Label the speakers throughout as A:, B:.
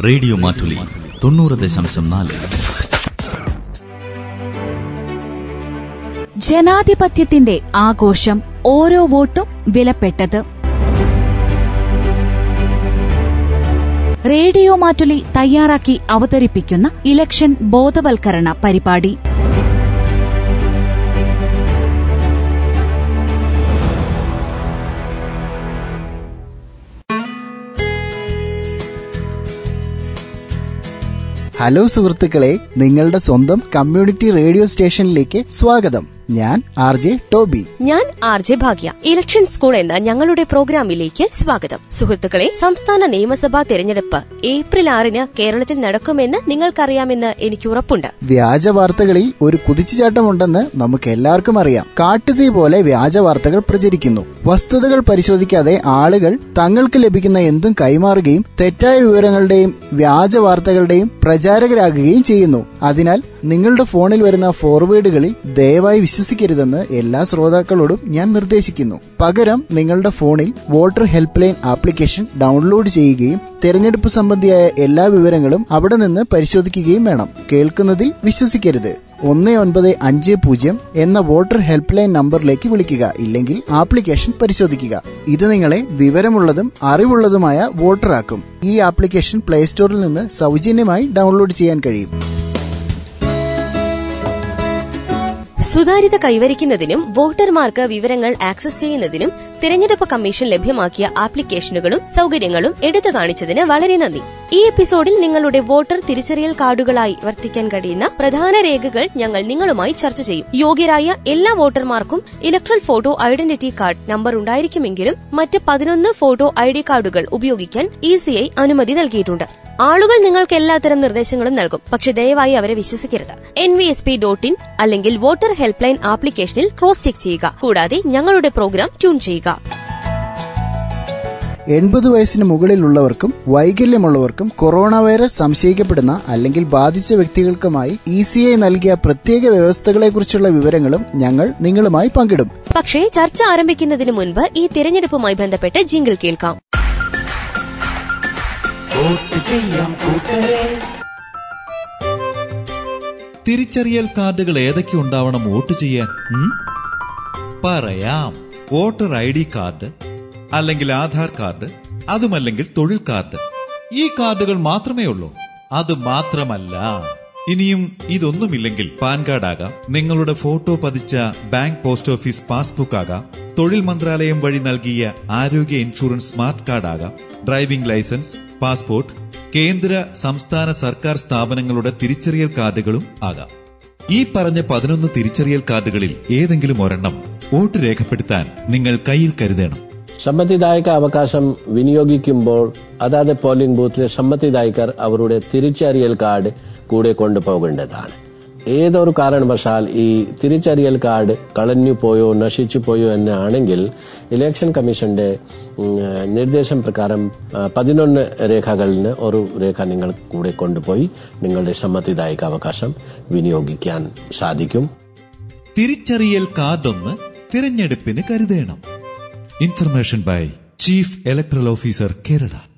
A: Radio Mattoli തൊണ്ണൂറ് ദശാംശം നാല്.
B: ജനാധിപത്യത്തിന്റെ ആഘോഷം ഓരോ വോട്ടും വിലപ്പെട്ടത്. റേഡിയോ മാറ്റുലി തയ്യാറാക്കി അവതരിപ്പിക്കുന്ന ഇലക്ഷൻ ബോധവൽക്കരണ പരിപാടി.
C: ഹലോ സുഹൃത്തുക്കളെ നിങ്ങളുടെ സ്വന്തം കമ്മ്യൂണിറ്റി റേഡിയോ സ്റ്റേഷനിലേക്ക് സ്വാഗതം. ഞാൻ ആർ ജെ ടോബി.
D: ഞാൻ R J Bhagya. Election school എന്ന ഞങ്ങളുടെ പ്രോഗ്രാമിലേക്ക് സ്വാഗതം. സുഹൃത്തുക്കളെ സംസ്ഥാന നിയമസഭാ തെരഞ്ഞെടുപ്പ് ഏപ്രിൽ ആറിന് കേരളത്തിൽ നടക്കുമെന്ന് നിങ്ങൾക്കറിയാമെന്ന് എനിക്ക് ഉറപ്പുണ്ട്.
C: വ്യാജ വാർത്തകളിൽ ഒരു കുതിച്ചുചാട്ടമുണ്ടെന്ന് നമുക്ക് എല്ലാവർക്കും അറിയാം. കാട്ടുതീ പോലെ വ്യാജ വാർത്തകൾ പ്രചരിക്കുന്നു. വസ്തുതകൾ പരിശോധിക്കാതെ ആളുകൾ തങ്ങൾക്ക് ലഭിക്കുന്ന എന്തും കൈമാറുകയും തെറ്റായ വിവരങ്ങളുടെയും വ്യാജ വാർത്തകളുടെയും പ്രചാരകരാകുകയും ചെയ്യുന്നു. അതിനാൽ നിങ്ങളുടെ ഫോണിൽ വരുന്ന ഫോർവേഡുകളിൽ ദയവായി വിശ്വസിക്കരുതെന്ന് എല്ലാ ശ്രോതാക്കളോടും ഞാൻ നിർദ്ദേശിക്കുന്നു. പകരം നിങ്ങളുടെ ഫോണിൽ voter help line application download ചെയ്യുകയും തെരഞ്ഞെടുപ്പ് സംബന്ധിയായ എല്ലാ വിവരങ്ങളും അവിടെ നിന്ന് പരിശോധിക്കുകയും വേണം. കേൾക്കുന്നതിൽ വിശ്വസിക്കരുത്. ഒന്ന് ഒൻപത് അഞ്ച് പൂജ്യം എന്ന വോട്ടർ ഹെൽപ്പ് ലൈൻ നമ്പറിലേക്ക് വിളിക്കുക ഇല്ലെങ്കിൽ ആപ്ലിക്കേഷൻ പരിശോധിക്കുക. ഇത് നിങ്ങളെ വിവരമുള്ളതും അറിവുള്ളതുമായ വോട്ടറാക്കും. ഈ ആപ്ലിക്കേഷൻ പ്ലേ സ്റ്റോറിൽ നിന്ന് സൗജന്യമായി ഡൗൺലോഡ് ചെയ്യാൻ കഴിയും.
D: സുതാര്യത കൈവരിക്കുന്നതിനും വോട്ടർമാർക്ക് വിവരങ്ങൾ ആക്സസ് ചെയ്യുന്നതിനും തിരഞ്ഞെടുപ്പ് കമ്മീഷൻ ലഭ്യമാക്കിയ ആപ്ലിക്കേഷനുകളും സൌകര്യങ്ങളും എടുത്തു കാണിച്ചതിന് വളരെ നന്ദി. ഈ എപ്പിസോഡിൽ നിങ്ങളുടെ വോട്ടർ തിരിച്ചറിയൽ കാർഡുകളായി വർത്തിക്കാൻ കഴിയുന്ന പ്രധാന രേഖകൾ ഞങ്ങൾ നിങ്ങളുമായി ചർച്ച ചെയ്യും. യോഗ്യരായ എല്ലാ വോട്ടർമാർക്കും electoral photo identity card number ഉണ്ടായിരിക്കുമെങ്കിലും മറ്റ് പതിനൊന്ന് ഫോട്ടോ ഐ കാർഡുകൾ ഉപയോഗിക്കാൻ ഇ അനുമതി നൽകിയിട്ടുണ്ട്. ആളുകൾ നിങ്ങൾക്ക് എല്ലാത്തരം നിർദ്ദേശങ്ങളും നൽകും. പക്ഷെ ദയവായി അവരെ വിശ്വസിക്കരുത്. N V S P dot in അല്ലെങ്കിൽ വോട്ടർ ഹെൽപ്പ് ലൈൻ ആപ്ലിക്കേഷനിൽ ക്രോസ് ചെക്ക് ചെയ്യുക. കൂടാതെ ഞങ്ങളുടെ പ്രോഗ്രാം ട്യൂൺ ചെയ്യുക.
C: എൺപത് വയസ്സിന് മുകളിലുള്ളവർക്കും വൈകല്യമുള്ളവർക്കും കൊറോണ വൈറസ് സംശയിക്കപ്പെടുന്ന അല്ലെങ്കിൽ ബാധിച്ച വ്യക്തികൾക്കുമായി ഇ സി ഐ നൽകിയ പ്രത്യേക വ്യവസ്ഥകളെക്കുറിച്ചുള്ള വിവരങ്ങളും ഞങ്ങൾ നിങ്ങളുമായി പങ്കിടും.
D: പക്ഷേ ചർച്ച ആരംഭിക്കുന്നതിന് മുൻപ് ഈ തിരഞ്ഞെടുപ്പുമായി ബന്ധപ്പെട്ട് ജിംഗിൾ കേൾക്കാം.
E: തിരിച്ചറിയൽ കാർഡുകൾ ഏതൊക്കെ ഉണ്ടാവണം വോട്ട് ചെയ്യാൻ? പറയാം. വോട്ടർ ഐ ഡി കാർഡ് അല്ലെങ്കിൽ ആധാർ കാർഡ് അതുമല്ലെങ്കിൽ തൊഴിൽ കാർഡ്. ഈ കാർഡുകൾ മാത്രമേ ഉള്ളൂ. അത് മാത്രമല്ല. ഇനിയും ഇതൊന്നുമില്ലെങ്കിൽ പാൻ കാർഡ് ആകാം. നിങ്ങളുടെ ഫോട്ടോ പതിച്ച ബാങ്ക് പോസ്റ്റ് ഓഫീസ് പാസ്ബുക്ക് ആകാം. തൊഴിൽ മന്ത്രാലയം വഴി നൽകിയ ആരോഗ്യ ഇൻഷുറൻസ് സ്മാർട്ട് കാർഡ് ആകാം. ഡ്രൈവിംഗ് ലൈസൻസ് പാസ്പോർട്ട് കേന്ദ്ര സംസ്ഥാന സർക്കാർ സ്ഥാപനങ്ങളുടെ തിരിച്ചറിയൽ കാർഡുകളും ആകാം. ഈ പറഞ്ഞ പതിനൊന്ന് തിരിച്ചറിയൽ കാർഡുകളിൽ ഏതെങ്കിലും ഒരെണ്ണം വോട്ട് രേഖപ്പെടുത്താൻ നിങ്ങൾ കയ്യിൽ കരുതണം.
F: സമ്മതിദായക അവകാശം വിനിയോഗിക്കുമ്പോൾ അതാത് പോളിംഗ് ബൂത്തിലെ സമ്മതിദായകർ അവരുടെ തിരിച്ചറിയൽ കാർഡ് കൂടെ കൊണ്ടുപോകേണ്ടതാണ്. ഏതൊരു കാരണവശാൽ ഈ തിരിച്ചറിയൽ കാർഡ് കളഞ്ഞു പോയോ നശിച്ചു പോയോ എന്നാണെങ്കിൽ ഇലക്ഷൻ കമ്മീഷന്റെ നിർദ്ദേശം പ്രകാരം പതിനൊന്ന് രേഖകളിന് ഒരു രേഖ നിങ്ങൾ കൂടെ കൊണ്ടുപോയി നിങ്ങളുടെ സമ്മതിദായക അവകാശം വിനിയോഗിക്കാൻ സാധിക്കും.
E: തിരിച്ചറിയൽ കാർഡൊന്ന് തിരഞ്ഞെടുപ്പിന് കരുതേണം. Information by chief electoral officer Kerala.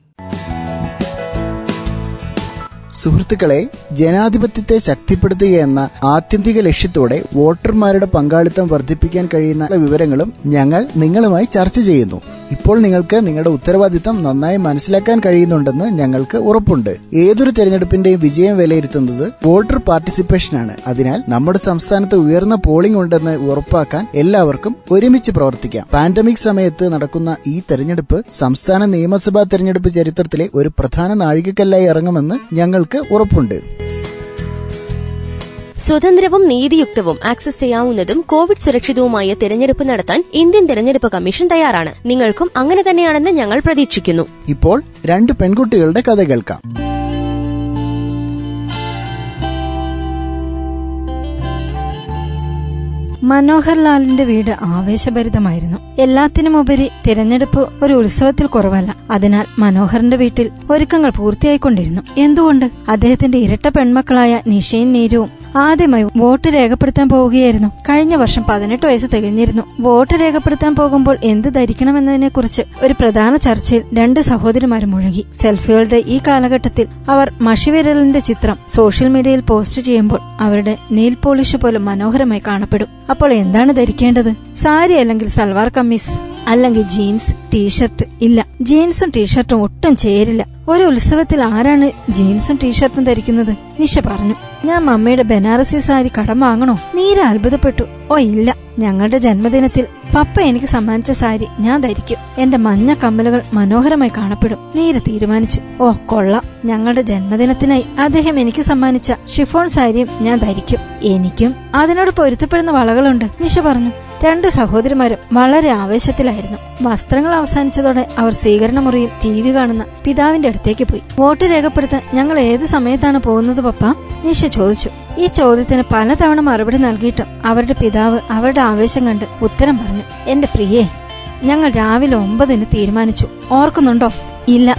C: സുഹൃത്തുക്കളെ ജനാധിപത്യത്തെ ശക്തിപ്പെടുത്തുക എന്ന ആത്യന്തിക ലക്ഷ്യത്തോടെ വോട്ടർമാരുടെ പങ്കാളിത്തം വർദ്ധിപ്പിക്കാൻ കഴിയുന്ന വിവരങ്ങളും ഞങ്ങൾ നിങ്ങളുമായി ചർച്ച ചെയ്യുന്നു. ഇപ്പോൾ നിങ്ങൾക്ക് നിങ്ങളുടെ ഉത്തരവാദിത്തം നന്നായി മനസ്സിലാക്കാൻ കഴിയുന്നുണ്ടെന്ന് ഞങ്ങൾക്ക് ഉറപ്പുണ്ട്. ഏതൊരു തെരഞ്ഞെടുപ്പിന്റെയും വിജയം വിലയിരുത്തുന്നത് വോട്ടർ പാർട്ടിസിപ്പേഷനാണ്. അതിനാൽ നമ്മുടെ സംസ്ഥാനത്ത് ഉയർന്ന പോളിംഗ് ഉണ്ടെന്ന് ഉറപ്പാക്കാൻ എല്ലാവർക്കും ഒരുമിച്ച് പ്രവർത്തിക്കാം. പാൻഡമിക് സമയത്ത് നടക്കുന്ന ഈ തെരഞ്ഞെടുപ്പ് സംസ്ഥാന നിയമസഭാ തെരഞ്ഞെടുപ്പ് ചരിത്രത്തിലെ ഒരു പ്രധാന നാഴികക്കല്ലായി ഇറങ്ങുമെന്ന് ഞങ്ങൾക്ക് ഉറപ്പുണ്ട്.
D: സ്വതന്ത്രവും നീതിയുക്തവും ആക്സസ് ചെയ്യാവുന്നതും കോവിഡ് സുരക്ഷിതവുമായ തെരഞ്ഞെടുപ്പ് നടത്താൻ ഇന്ത്യൻ തെരഞ്ഞെടുപ്പ് കമ്മീഷൻ തയ്യാറാണ്. നിങ്ങൾക്കും അങ്ങനെ തന്നെയാണെന്ന് ഞങ്ങൾ പ്രതീക്ഷിക്കുന്നു.
C: ഇപ്പോൾ രണ്ട് പെൺകുട്ടികളുടെ കഥ കേൾക്കാം.
G: മനോഹർ ലാലിന്റെ വീട് ആവേശഭരിതമായിരുന്നു. എല്ലാത്തിനുമുപരി തിരഞ്ഞെടുപ്പ് ഒരു ഉത്സവത്തിൽ കുറവല്ല. അതിനാൽ മനോഹറിന്റെ വീട്ടിൽ ഒരുക്കങ്ങൾ പൂർത്തിയായിക്കൊണ്ടിരുന്നു. എന്തുകൊണ്ട്? അദ്ദേഹത്തിന്റെ ഇരട്ട പെൺമക്കളായ നിഷയും നീരുവും ആദ്യമായി വോട്ട് രേഖപ്പെടുത്താൻ പോവുകയായിരുന്നു. കഴിഞ്ഞ വർഷം പതിനെട്ട് വയസ്സ് തികഞ്ഞിരുന്നു. വോട്ട് രേഖപ്പെടുത്താൻ പോകുമ്പോൾ എന്ത് ധരിക്കണമെന്നതിനെക്കുറിച്ച് ഒരു പ്രധാന ചർച്ചയിൽ രണ്ട് സഹോദരിമാരും മുഴുകി സെൽഫികളുടെ ഈ കാലഘട്ടത്തിൽ അവർ മഷിവിരലിന്റെ ചിത്രം സോഷ്യൽ മീഡിയയിൽ പോസ്റ്റ് ചെയ്യുമ്പോൾ അവരുടെ നെയിൽ പോളിഷ് പോലും മനോഹരമായി കാണപ്പെടും. അപ്പോൾ എന്താണ് ധരിക്കേണ്ടത്? സാരി അല്ലെങ്കിൽ സൽവാർ അല്ലെങ്കിൽ ജീൻസ് ടീഷർട്ട് ഇല്ല. ജീൻസും ടീഷർട്ടും ഒട്ടും ചേരില്ല. ഒരു ഉത്സവത്തിൽ ആരാണ് ജീൻസും ടീഷർട്ടും ധരിക്കുന്നത്? നിഷ പറഞ്ഞു. ഞാൻ മമ്മയുടെ ബനാറസി സാരി കടം വാങ്ങണോ? നീര അത്ഭുതപ്പെട്ടു. ഓ ഇല്ല. ഞങ്ങളുടെ ജന്മദിനത്തിൽ പപ്പ എനിക്ക് സമ്മാനിച്ച സാരി ഞാൻ ധരിക്കും. എന്റെ മഞ്ഞ കമ്മലുകൾ മനോഹരമായി കാണപ്പെടും. നീര തീരുമാനിച്ചു. ഓ കൊള്ളാം. ഞങ്ങളുടെ ജന്മദിനത്തിനായി അദ്ദേഹം എനിക്ക് സമ്മാനിച്ച ഷിഫോൺ സാരിയും ഞാൻ ധരിക്കും. എനിക്കും അതിനോട് പൊരുത്തപ്പെടുന്ന വളകളുണ്ട് നിഷ പറഞ്ഞു. രണ്ട് സഹോദരിമാരും വളരെ ആവേശത്തിലായിരുന്നു. വസ്ത്രങ്ങൾ അവസാനിച്ചതോടെ അവർ സ്വീകരണ മുറിയിൽ ടി വി കാണുന്ന പിതാവിന്റെ അടുത്തേക്ക് പോയി. വോട്ട് രേഖപ്പെടുത്താൻ ഞങ്ങൾ ഏത് സമയത്താണ് പോകുന്നത് പപ്പ? നിഷ ചോദിച്ചു. ഈ ചോദ്യത്തിന് പലതവണ മറുപടി നൽകിയിട്ടും അവരുടെ പിതാവ് അവരുടെ ആവേശം കണ്ട് ഉത്തരം പറഞ്ഞു. എന്റെ പ്രിയേ ഞങ്ങൾ രാവിലെ ഒമ്പതിന് തീരുമാനിച്ചു. ഓർക്കുന്നുണ്ടോ? ഇല്ല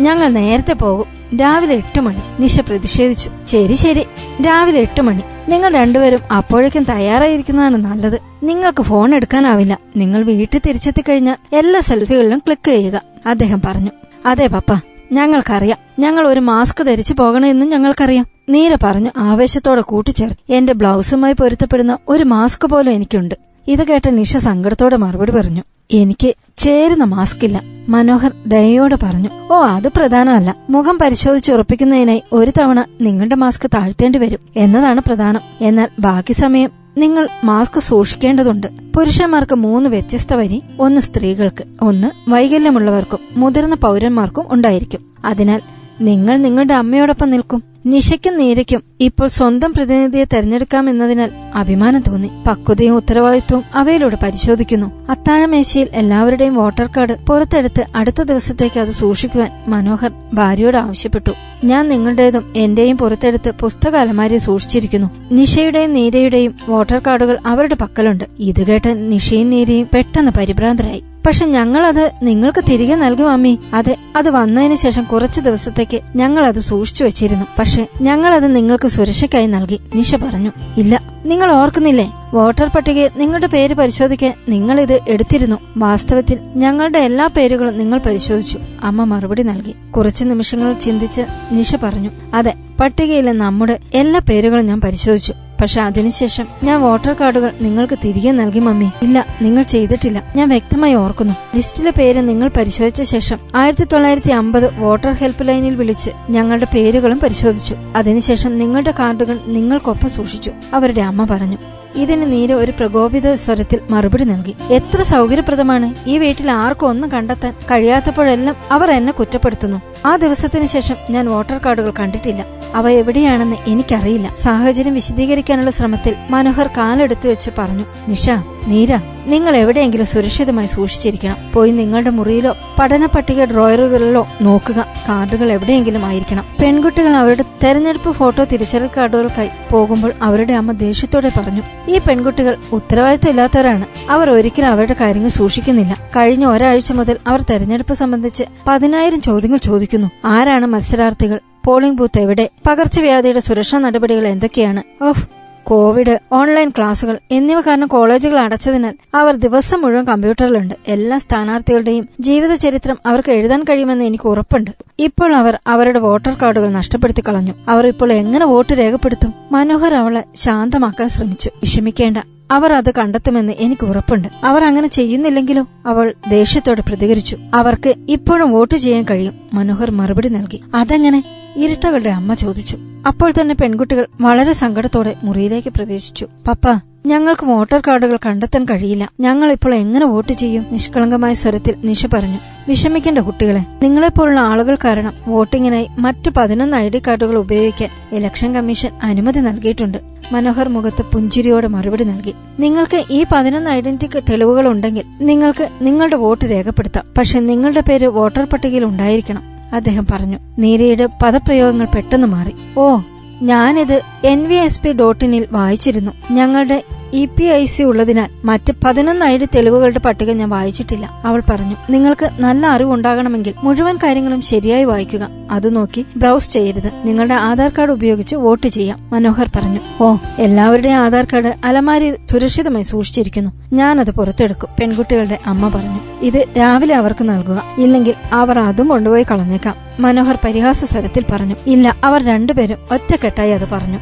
G: ഞങ്ങൾ നേരത്തെ പോകും. രാവിലെ എട്ട് മണി. നിഷ പ്രതിഷേധിച്ചു. ശരി ശരി. രാവിലെ എട്ട് മണി. നിങ്ങൾ രണ്ടുപേരും അപ്പോഴേക്കും തയ്യാറായിരിക്കുന്നതാണ് നല്ലത്. നിങ്ങൾക്ക് ഫോൺ എടുക്കാനാവില്ല. നിങ്ങൾ വീട്ടിൽ തിരിച്ചെത്തി കഴിഞ്ഞാൽ എല്ലാ സെൽഫികളിലും ക്ലിക്ക് ചെയ്യുക. അദ്ദേഹം പറഞ്ഞു. അതെ പപ്പ. ഞങ്ങൾക്കറിയാം. ഞങ്ങൾ ഒരു മാസ്ക് ധരിച്ചു പോകണമെന്നും ഞങ്ങൾക്കറിയാം. നീര പറഞ്ഞു ആവേശത്തോടെ കൂട്ടിച്ചേർത്തു. എന്റെ ബ്ലൗസുമായി പൊരുത്തപ്പെടുന്ന ഒരു മാസ്ക് പോലും എനിക്കുണ്ട്. ഇത് കേട്ട നിഷ സങ്കടത്തോടെ മറുപടി പറഞ്ഞു എനിക്ക് ചേരുന്ന മാസ്ക് ഇല്ല. മനോഹർ ദയയോടെ പറഞ്ഞു ഓ അത് പ്രധാനമല്ല. മുഖം പരിശോധിച്ചുറപ്പിക്കുന്നതിനായി ഒരു തവണ നിങ്ങളുടെ മാസ്ക് താഴ്ത്തേണ്ടി വരും എന്നതാണ് പ്രധാനം. എന്നാൽ ബാക്കി സമയം നിങ്ങൾ മാസ്ക് സൂക്ഷിക്കേണ്ടതുണ്ട്. പുരുഷന്മാർക്ക് മൂന്ന് വ്യത്യസ്ത വരി ഒന്ന് സ്ത്രീകൾക്ക് ഒന്ന് വൈകല്യമുള്ളവർക്കും മുതിർന്ന പൗരന്മാർക്കും ഉണ്ടായിരിക്കും. അതിനാൽ നിങ്ങൾ നിങ്ങളുടെ അമ്മയോടൊപ്പം നിൽക്കും. നിശയ്ക്കും നീരയ്ക്കും ഇപ്പോൾ സ്വന്തം പ്രതിനിധിയെ തെരഞ്ഞെടുക്കാമെന്നതിനാൽ അഭിമാനം തോന്നി. പക്വതയും ഉത്തരവാദിത്വവും അവയിലൂടെ പരിശോധിക്കുന്നു. അത്താഴമേശയിൽ എല്ലാവരുടെയും വോട്ടർ കാർഡ് പുറത്തെടുത്ത് അടുത്ത ദിവസത്തേക്ക് അത് സൂക്ഷിക്കുവാൻ മനോഹർ ഭാര്യയോട് ആവശ്യപ്പെട്ടു. ഞാൻ നിങ്ങളുടേതും എന്റെയും പുറത്തെടുത്ത് പുസ്തക അലമാരി സൂക്ഷിച്ചിരിക്കുന്നു. നിഷയുടെയും നീരയുടെയും വോട്ടർ കാർഡുകൾ അവരുടെ പക്കലുണ്ട്. ഇത് കേട്ട് നിഷയും നീരയും പെട്ടെന്ന് പരിഭ്രാന്തരായി. പക്ഷെ ഞങ്ങളത് നിങ്ങൾക്ക് തിരികെ നൽകും അമ്മി. അതെ അത് വന്നതിന് ശേഷം കുറച്ചു ദിവസത്തേക്ക് ഞങ്ങൾ അത് സൂക്ഷിച്ചു വെച്ചിരുന്നു. പക്ഷെ ഞങ്ങൾ അത് നിങ്ങൾക്ക് സുരക്ഷയ്ക്കായി നൽകി. നിഷ പറഞ്ഞു ഇല്ല. നിങ്ങൾ ഓർക്കുന്നില്ലേ? വോട്ടർ പട്ടികയിൽ നിങ്ങളുടെ പേര് പരിശോധിക്കാൻ നിങ്ങൾ ഇത് എടുത്തിരുന്നു. വാസ്തവത്തിൽ ഞങ്ങളുടെ എല്ലാ പേരുകളും നിങ്ങൾ പരിശോധിച്ചു. അമ്മ മറുപടി നൽകി. കുറച്ചു നിമിഷങ്ങൾ ചിന്തിച്ച് നിഷ പറഞ്ഞു അതെ പട്ടികയിലെ നമ്മുടെ എല്ലാ പേരുകളും ഞാൻ പരിശോധിച്ചു. പക്ഷെ അതിനുശേഷം ഞാൻ വോട്ടർ കാർഡുകൾ നിങ്ങൾക്ക് തിരികെ നൽകി മമ്മി. ഇല്ല നിങ്ങൾ ചെയ്തിട്ടില്ല. ഞാൻ വ്യക്തമായി ഓർക്കുന്നു. ലിസ്റ്റിലെ പേര് നിങ്ങൾ പരിശോധിച്ച ശേഷം ആയിരത്തി തൊള്ളായിരത്തി അമ്പത് വോട്ടർ ഹെൽപ്പ് ലൈനിൽ വിളിച്ച് ഞങ്ങളുടെ പേരുകളും പരിശോധിച്ചു. അതിനുശേഷം നിങ്ങളുടെ കാർഡുകൾ നിങ്ങൾക്കൊപ്പം സൂക്ഷിച്ചു. അവരുടെ അമ്മ പറഞ്ഞു. ഇതിന് നീര ഒരു പ്രകോപിത സ്വരത്തിൽ മറുപടി നൽകി. എത്ര സൗകര്യപ്രദമാണ്? ഈ വീട്ടിൽ ആർക്കും ഒന്നും കണ്ടെത്താൻ കഴിയാത്തപ്പോഴെല്ലാം അവർ എന്നെ കുറ്റപ്പെടുത്തുന്നു. ആ ദിവസത്തിന് ശേഷം ഞാൻ വോട്ടർ കാർഡുകൾ കണ്ടിട്ടില്ല. അവ എവിടെയാണെന്ന് എനിക്കറിയില്ല. സാഹചര്യം വിശദീകരിക്കാനുള്ള ശ്രമത്തിൽ മനോഹർ കാലെടുത്തു വെച്ച് പറഞ്ഞു. നിഷ നീര നിങ്ങൾ എവിടെയെങ്കിലും സുരക്ഷിതമായി സൂക്ഷിച്ചിരിക്കണം. പോയി നിങ്ങളുടെ മുറിയിലോ പഠന പട്ടിക ഡ്രോയറുകളിലോ നോക്കുക. കാർഡുകൾ എവിടെയെങ്കിലും ആയിരിക്കണം. പെൺകുട്ടികൾ അവരുടെ തെരഞ്ഞെടുപ്പ് ഫോട്ടോ തിരിച്ചറിയൽ കാർഡുകൾക്കായി പോകുമ്പോൾ അവരുടെ അമ്മ ദേഷ്യത്തോടെ പറഞ്ഞു ഈ പെൺകുട്ടികൾ ഉത്തരവാദിത്തമില്ലാത്തവരാണ്. അവർ ഒരിക്കലും അവരുടെ കാര്യങ്ങൾ സൂക്ഷിക്കുന്നില്ല. കഴിഞ്ഞ ഒരാഴ്ച മുതൽ അവർ തെരഞ്ഞെടുപ്പ് സംബന്ധിച്ച് പതിനായിരം ചോദ്യങ്ങൾ ചോദിക്കുന്നു. ആരാണ് മത്സരാർത്ഥികൾ? പോളിംഗ് ബൂത്ത് എവിടെ? പകർച്ചവ്യാധിയുടെ സുരക്ഷാ നടപടികൾ എന്തൊക്കെയാണ്? ഓഹ് കോവിഡ് ഓൺലൈൻ ക്ലാസുകൾ എന്നിവ കാരണം കോളേജുകൾ അടച്ചതിനാൽ അവർ ദിവസം മുഴുവൻ കമ്പ്യൂട്ടറിലുണ്ട്. എല്ലാ സ്ഥാനാർത്ഥികളുടെയും ജീവിത ചരിത്രം അവർക്ക് എഴുതാൻ കഴിയുമെന്ന് എനിക്ക് ഉറപ്പുണ്ട്. ഇപ്പോൾ അവർ അവരുടെ വോട്ടർ കാർഡുകൾ നഷ്ടപ്പെടുത്തി കളഞ്ഞു. അവർ ഇപ്പോൾ എങ്ങനെ വോട്ട് രേഖപ്പെടുത്തും? മനോഹർ അവളെ ശാന്തമാക്കാൻ ശ്രമിച്ചു. വിഷമിക്കേണ്ട. അവർ അത് കണ്ടെത്തുമെന്ന് എനിക്ക് ഉറപ്പുണ്ട്. അവർ അങ്ങനെ ചെയ്യുന്നില്ലെങ്കിലോ അവൾ ദേഷ്യത്തോടെ പ്രതികരിച്ചു. അവർക്ക് ഇപ്പോഴും വോട്ട് ചെയ്യാൻ കഴിയും. മനോഹർ മറുപടി നൽകി. അതെങ്ങനെ? ഇരട്ടകളുടെ അമ്മ ചോദിച്ചു. അപ്പോൾ തന്നെ പെൺകുട്ടികൾ വളരെ സങ്കടത്തോടെ മുറിയിലേക്ക് പ്രവേശിച്ചു. പപ്പ ഞങ്ങൾക്ക് വോട്ടർ കാർഡുകൾ കണ്ടെത്താൻ കഴിയില്ല. ഞങ്ങൾ ഇപ്പോൾ എങ്ങനെ വോട്ട് ചെയ്യും? നിഷ്കളങ്കമായ സ്വരത്തിൽ നിഷ പറഞ്ഞു. വിഷമിക്കേണ്ട കുട്ടികളെ നിങ്ങളെപ്പോലുള്ള ആളുകൾ കാരണം വോട്ടിങ്ങിനായി മറ്റു പതിനൊന്ന് ഐ ഡി കാർഡുകൾ ഉപയോഗിക്കാൻ ഇലക്ഷൻ കമ്മീഷൻ അനുമതി നൽകിയിട്ടുണ്ട്. മനോഹർ മുഖത്ത് പുഞ്ചിരിയോടെ മറുപടി നൽകി. നിങ്ങൾക്ക് ഈ പതിനൊന്ന് ഐഡന്റിറ്റി തെളിവുകൾ ഉണ്ടെങ്കിൽ നിങ്ങൾക്ക് നിങ്ങളുടെ വോട്ട് രേഖപ്പെടുത്താം. പക്ഷെ നിങ്ങളുടെ പേര് വോട്ടർ പട്ടികയിൽ ഉണ്ടായിരിക്കണം. അദ്ദേഹം പറഞ്ഞു നീരയുടെ പദപ്രയോഗങ്ങൾ പെട്ടെന്ന് മാറി. ഓ ഞാനിത് എൻ വി എസ് പി ഡോട്ടിനിൽ വായിച്ചിരുന്നു. ഞങ്ങളുടെ ഇ പി ഐ സി ഉള്ളതിനാൽ മറ്റ് പതിനൊന്ന് ഐ ഡി തെളിവുകളുടെ പട്ടിക ഞാൻ വായിച്ചിട്ടില്ല. അവൾ പറഞ്ഞു നിങ്ങൾക്ക് നല്ല അറിവുണ്ടാകണമെങ്കിൽ മുഴുവൻ കാര്യങ്ങളും ശരിയായി വായിക്കുക. അത് നോക്കി ബ്രൗസ് ചെയ്യരുത്. നിങ്ങളുടെ ആധാർ കാർഡ് ഉപയോഗിച്ച് വോട്ട് ചെയ്യാം മനോഹർ പറഞ്ഞു. ഓ എല്ലാവരുടെയും ആധാർ കാർഡ് അലമാരി സുരക്ഷിതമായി സൂക്ഷിച്ചിരിക്കുന്നു. ഞാനത് പുറത്തെടുക്കും പെൺകുട്ടികളുടെ അമ്മ പറഞ്ഞു. ഇത് രാവിലെ അവർക്ക് നൽകുക. ഇല്ലെങ്കിൽ അവർ അതും കൊണ്ടുപോയി കളഞ്ഞേക്കാം മനോഹർ പരിഹാസ സ്വരത്തിൽ പറഞ്ഞു. ഇല്ല അവർ രണ്ടുപേരും ഒറ്റക്കെട്ടായി അത് പറഞ്ഞു.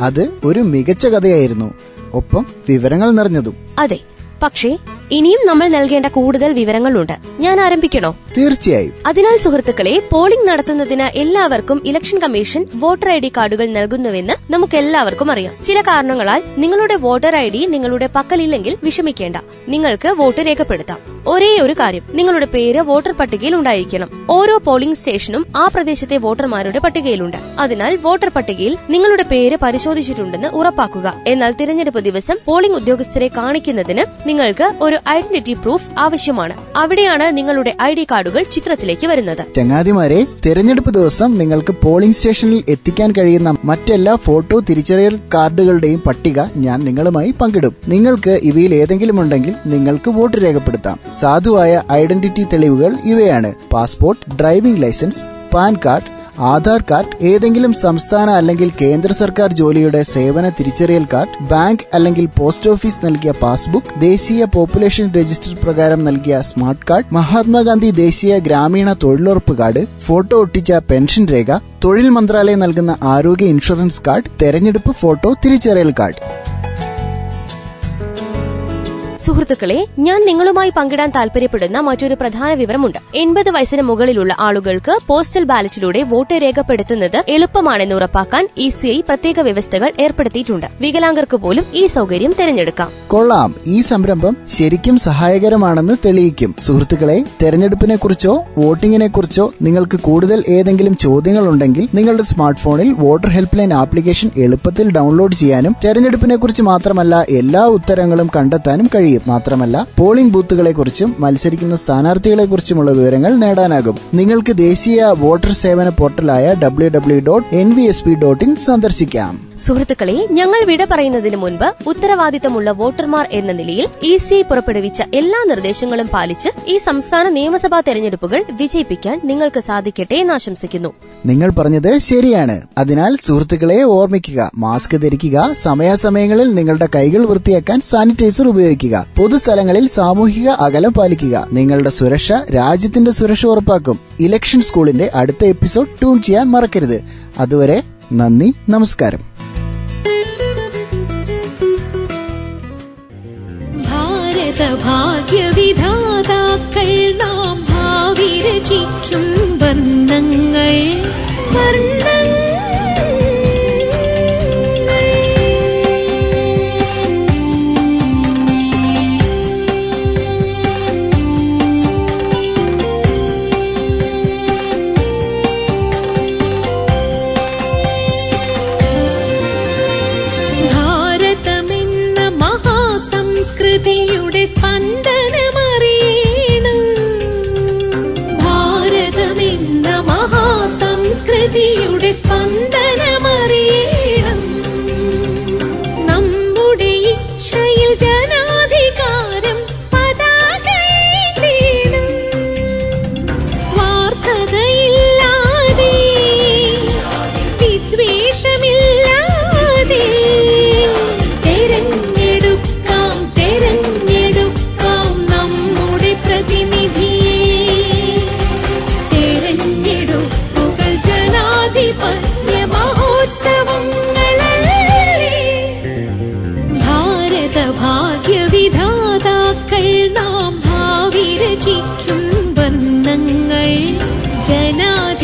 C: അത് ഒരു മികച്ച കഥയായിരുന്നു. ഒപ്പം വിവരങ്ങൾ നിറഞ്ഞതും.
D: അതെ പക്ഷേ ഇനിയും നമ്മൾ നൽകേണ്ട കൂടുതൽ വിവരങ്ങളുണ്ട്. ഞാൻ ആരംഭിക്കണോ?
C: തീർച്ചയായും.
D: അതിനാൽ സുഹൃത്തുക്കളെ പോളിംഗ് നടത്തുന്നതിന് എല്ലാവർക്കും election commission voter I D കാർഡുകൾ നൽകുന്നുവെന്ന് നമുക്ക് എല്ലാവർക്കും അറിയാം. ചില കാരണങ്ങളാൽ നിങ്ങളുടെ വോട്ടർ ഐ ഡി നിങ്ങളുടെ പക്കലില്ലെങ്കിൽ വിഷമിക്കേണ്ട. നിങ്ങൾക്ക് വോട്ട് രേഖപ്പെടുത്താം. ഒരേ ഒരു കാര്യം. നിങ്ങളുടെ പേര് വോട്ടർ പട്ടികയിൽ ഉണ്ടായിരിക്കണം. ഓരോ പോളിംഗ് സ്റ്റേഷനും ആ പ്രദേശത്തെ വോട്ടർമാരുടെ പട്ടികയിലുണ്ട്. അതിനാൽ വോട്ടർ പട്ടികയിൽ നിങ്ങളുടെ പേര് പരിശോധിച്ചിട്ടുണ്ടെന്ന് ഉറപ്പാക്കുക. എന്നാൽ തിരഞ്ഞെടുപ്പ് ദിവസം പോളിംഗ് ഉദ്യോഗസ്ഥരെ കാണിക്കുന്നതിന് നിങ്ങൾക്ക് ഒരു ഐഡന്റിറ്റി പ്രൂഫ് ആവശ്യമാണ്. അവിടെയാണ് നിങ്ങളുടെ ഐ ഡി കാർഡുകൾ ചിത്രത്തിലേക്ക് വരുന്നത്.
C: ചങ്ങാതിമാരെ തെരഞ്ഞെടുപ്പ് ദിവസം നിങ്ങൾക്ക് പോളിംഗ് സ്റ്റേഷനിൽ എത്തിക്കാൻ കഴിയുന്ന മറ്റെല്ലാ ഫോട്ടോ തിരിച്ചറിയൽ കാർഡുകളുടെയും പട്ടിക ഞാൻ നിങ്ങളുമായി പങ്കിടും. നിങ്ങൾക്ക് ഇവയിൽ ഏതെങ്കിലും ഉണ്ടെങ്കിൽ നിങ്ങൾക്ക് വോട്ട് രേഖപ്പെടുത്താം. സാധുവായ ഐഡന്റിറ്റി തെളിവുകൾ ഇവയാണ്. Passport driving licence PAN card Aadhaar card ഏതെങ്കിലും സംസ്ഥാന അല്ലെങ്കിൽ കേന്ദ്ര സർക്കാർ ജോലിയുടെ സേവന തിരിച്ചറിയൽ കാർഡ് ബാങ്ക് അല്ലെങ്കിൽ പോസ്റ്റ് ഓഫീസ് നൽകിയ പാസ്ബുക്ക് ദേശീയ പോപ്പുലേഷൻ രജിസ്റ്റർ പ്രകാരം നൽകിയ സ്മാർട്ട് കാർഡ് മഹാത്മാഗാന്ധി ദേശീയ ഗ്രാമീണ തൊഴിലുറപ്പ് കാർഡ് ഫോട്ടോ ഒട്ടിച്ച പെൻഷൻ രേഖ തൊഴിൽ മന്ത്രാലയം നൽകുന്ന ആരോഗ്യ ഇൻഷുറൻസ് കാർഡ് തെരഞ്ഞെടുപ്പ് ഫോട്ടോ തിരിച്ചറിയൽ കാർഡ്.
D: സുഹൃത്തുക്കളെ ഞാൻ നിങ്ങളുമായി പങ്കിടാൻ താൽപര്യപ്പെടുന്ന മറ്റൊരു പ്രധാന വിവരമുണ്ട്. എൺപത് വയസ്സിന് മുകളിലുള്ള ആളുകൾക്ക് പോസ്റ്റൽ ബാലറ്റിലൂടെ വോട്ട് രേഖപ്പെടുത്തുന്നത് എളുപ്പമാണെന്ന് ഉറപ്പാക്കാൻ ഇ സി ഐ പ്രത്യേക വ്യവസ്ഥകൾ ഏർപ്പെടുത്തിയിട്ടുണ്ട്. വികലാംഗർക്ക് പോലും ഈ സൗകര്യം തിരഞ്ഞെടുക്കാം.
C: കൊള്ളാം. ഈ സംരംഭം ശരിക്കും സഹായകരമാണെന്ന് തെളിയിക്കും. സുഹൃത്തുക്കളെ തെരഞ്ഞെടുപ്പിനെ കുറിച്ചോ വോട്ടിംഗിനെ കുറിച്ചോ നിങ്ങൾക്ക് കൂടുതൽ ഏതെങ്കിലും ചോദ്യങ്ങൾ ഉണ്ടെങ്കിൽ നിങ്ങളുടെ സ്മാർട്ട് ഫോണിൽ വോട്ടർ ഹെൽപ്പ് ലൈൻ ആപ്ലിക്കേഷൻ എളുപ്പത്തിൽ ഡൗൺലോഡ് ചെയ്യാനും തെരഞ്ഞെടുപ്പിനെ കുറിച്ച് മാത്രമല്ല എല്ലാ ഉത്തരങ്ങളും കണ്ടെത്താനും കഴിയും. മാത്രമല്ല പോളിംഗ് ബൂത്തുകളെ കുറിച്ചും മത്സരിക്കുന്ന സ്ഥാനാർത്ഥികളെ കുറിച്ചുമുള്ള വിവരങ്ങൾ നേടാനാകും. നിങ്ങൾക്ക് ദേശീയ വോട്ടർ സേവന പോർട്ടലായ W W dot N V S P dot in സന്ദർശിക്കാം.
D: സുഹൃത്തുക്കളെ ഞങ്ങൾ വിട പറയുന്നതിന് മുൻപ് ഉത്തരവാദിത്തമുള്ള വോട്ടർമാർ എന്ന നിലയിൽ ഇ സി പുറപ്പെടുവിച്ച എല്ലാ നിർദ്ദേശങ്ങളും പാലിച്ച് ഈ സംസ്ഥാന നിയമസഭാ തെരഞ്ഞെടുപ്പുകൾ വിജയിപ്പിക്കാൻ നിങ്ങൾക്ക് സാധിക്കട്ടെ എന്ന് ആശംസിക്കുന്നു.
C: നിങ്ങൾ പറഞ്ഞത് ശരിയാണ്. അതിനാൽ സുഹൃത്തുക്കളെ ഓർമ്മിക്കുക മാസ്ക് ധരിക്കുക സമയാസമയങ്ങളിൽ നിങ്ങളുടെ കൈകൾ വൃത്തിയാക്കാൻ സാനിറ്റൈസർ ഉപയോഗിക്കുക പൊതുസ്ഥലങ്ങളിൽ സാമൂഹിക അകലം പാലിക്കുക നിങ്ങളുടെ സുരക്ഷ രാജ്യത്തിന്റെ സുരക്ഷ ഉറപ്പാക്കും. ഇലക്ഷൻ സ്കൂളിന്റെ അടുത്ത എപ്പിസോഡ് ട്യൂൺ ചെയ്യാൻ മറക്കരുത്. അതുവരെ നന്ദി നമസ്കാരം.
H: ഭാരത ഭാഗ്യവിധാതാക്കൾ നാം ഭാവി രചിക്കും വർണങ്ങൾ. ഭാരതമെന്ന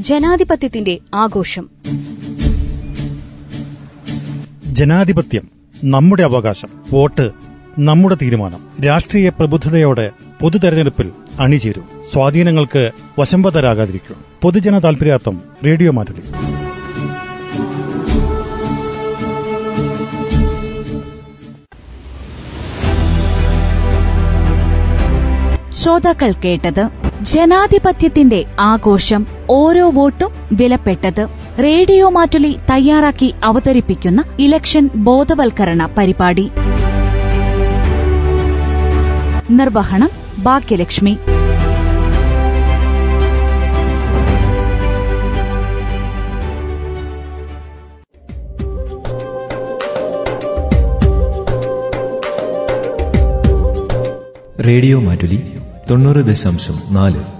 I: ജനാധിപത്യത്തിന്റെ ആഘോഷം.
J: ജനാധിപത്യം നമ്മുടെ അവകാശം വോട്ട് നമ്മുടെ തീരുമാനം. രാഷ്ട്രീയ പ്രബുദ്ധതയോടെ പൊതു തെരഞ്ഞെടുപ്പിൽ അണിചേരൂ. സ്വാധീനങ്ങൾക്ക് വശംവതരാകാതിരിക്കൂ. പൊതുജന താൽപര്യാർത്ഥം റേഡിയോ മാറ്റലി
B: ശ്രോതാക്കൾ കേട്ടത് ജനാധിപത്യത്തിന്റെ ആഘോഷം ഓരോ വോട്ടും വിലപ്പെട്ടത്. റേഡിയോ മാറ്റുലി തയ്യാറാക്കി അവതരിപ്പിക്കുന്ന ഇലക്ഷൻ ബോധവൽക്കരണ പരിപാടി. നിർവഹണം ഭാഗ്യലക്ഷ്മി.
K: റേഡിയോ മാറ്റുലി തൊണ്ണൂറ് ദശാംശം നാല്.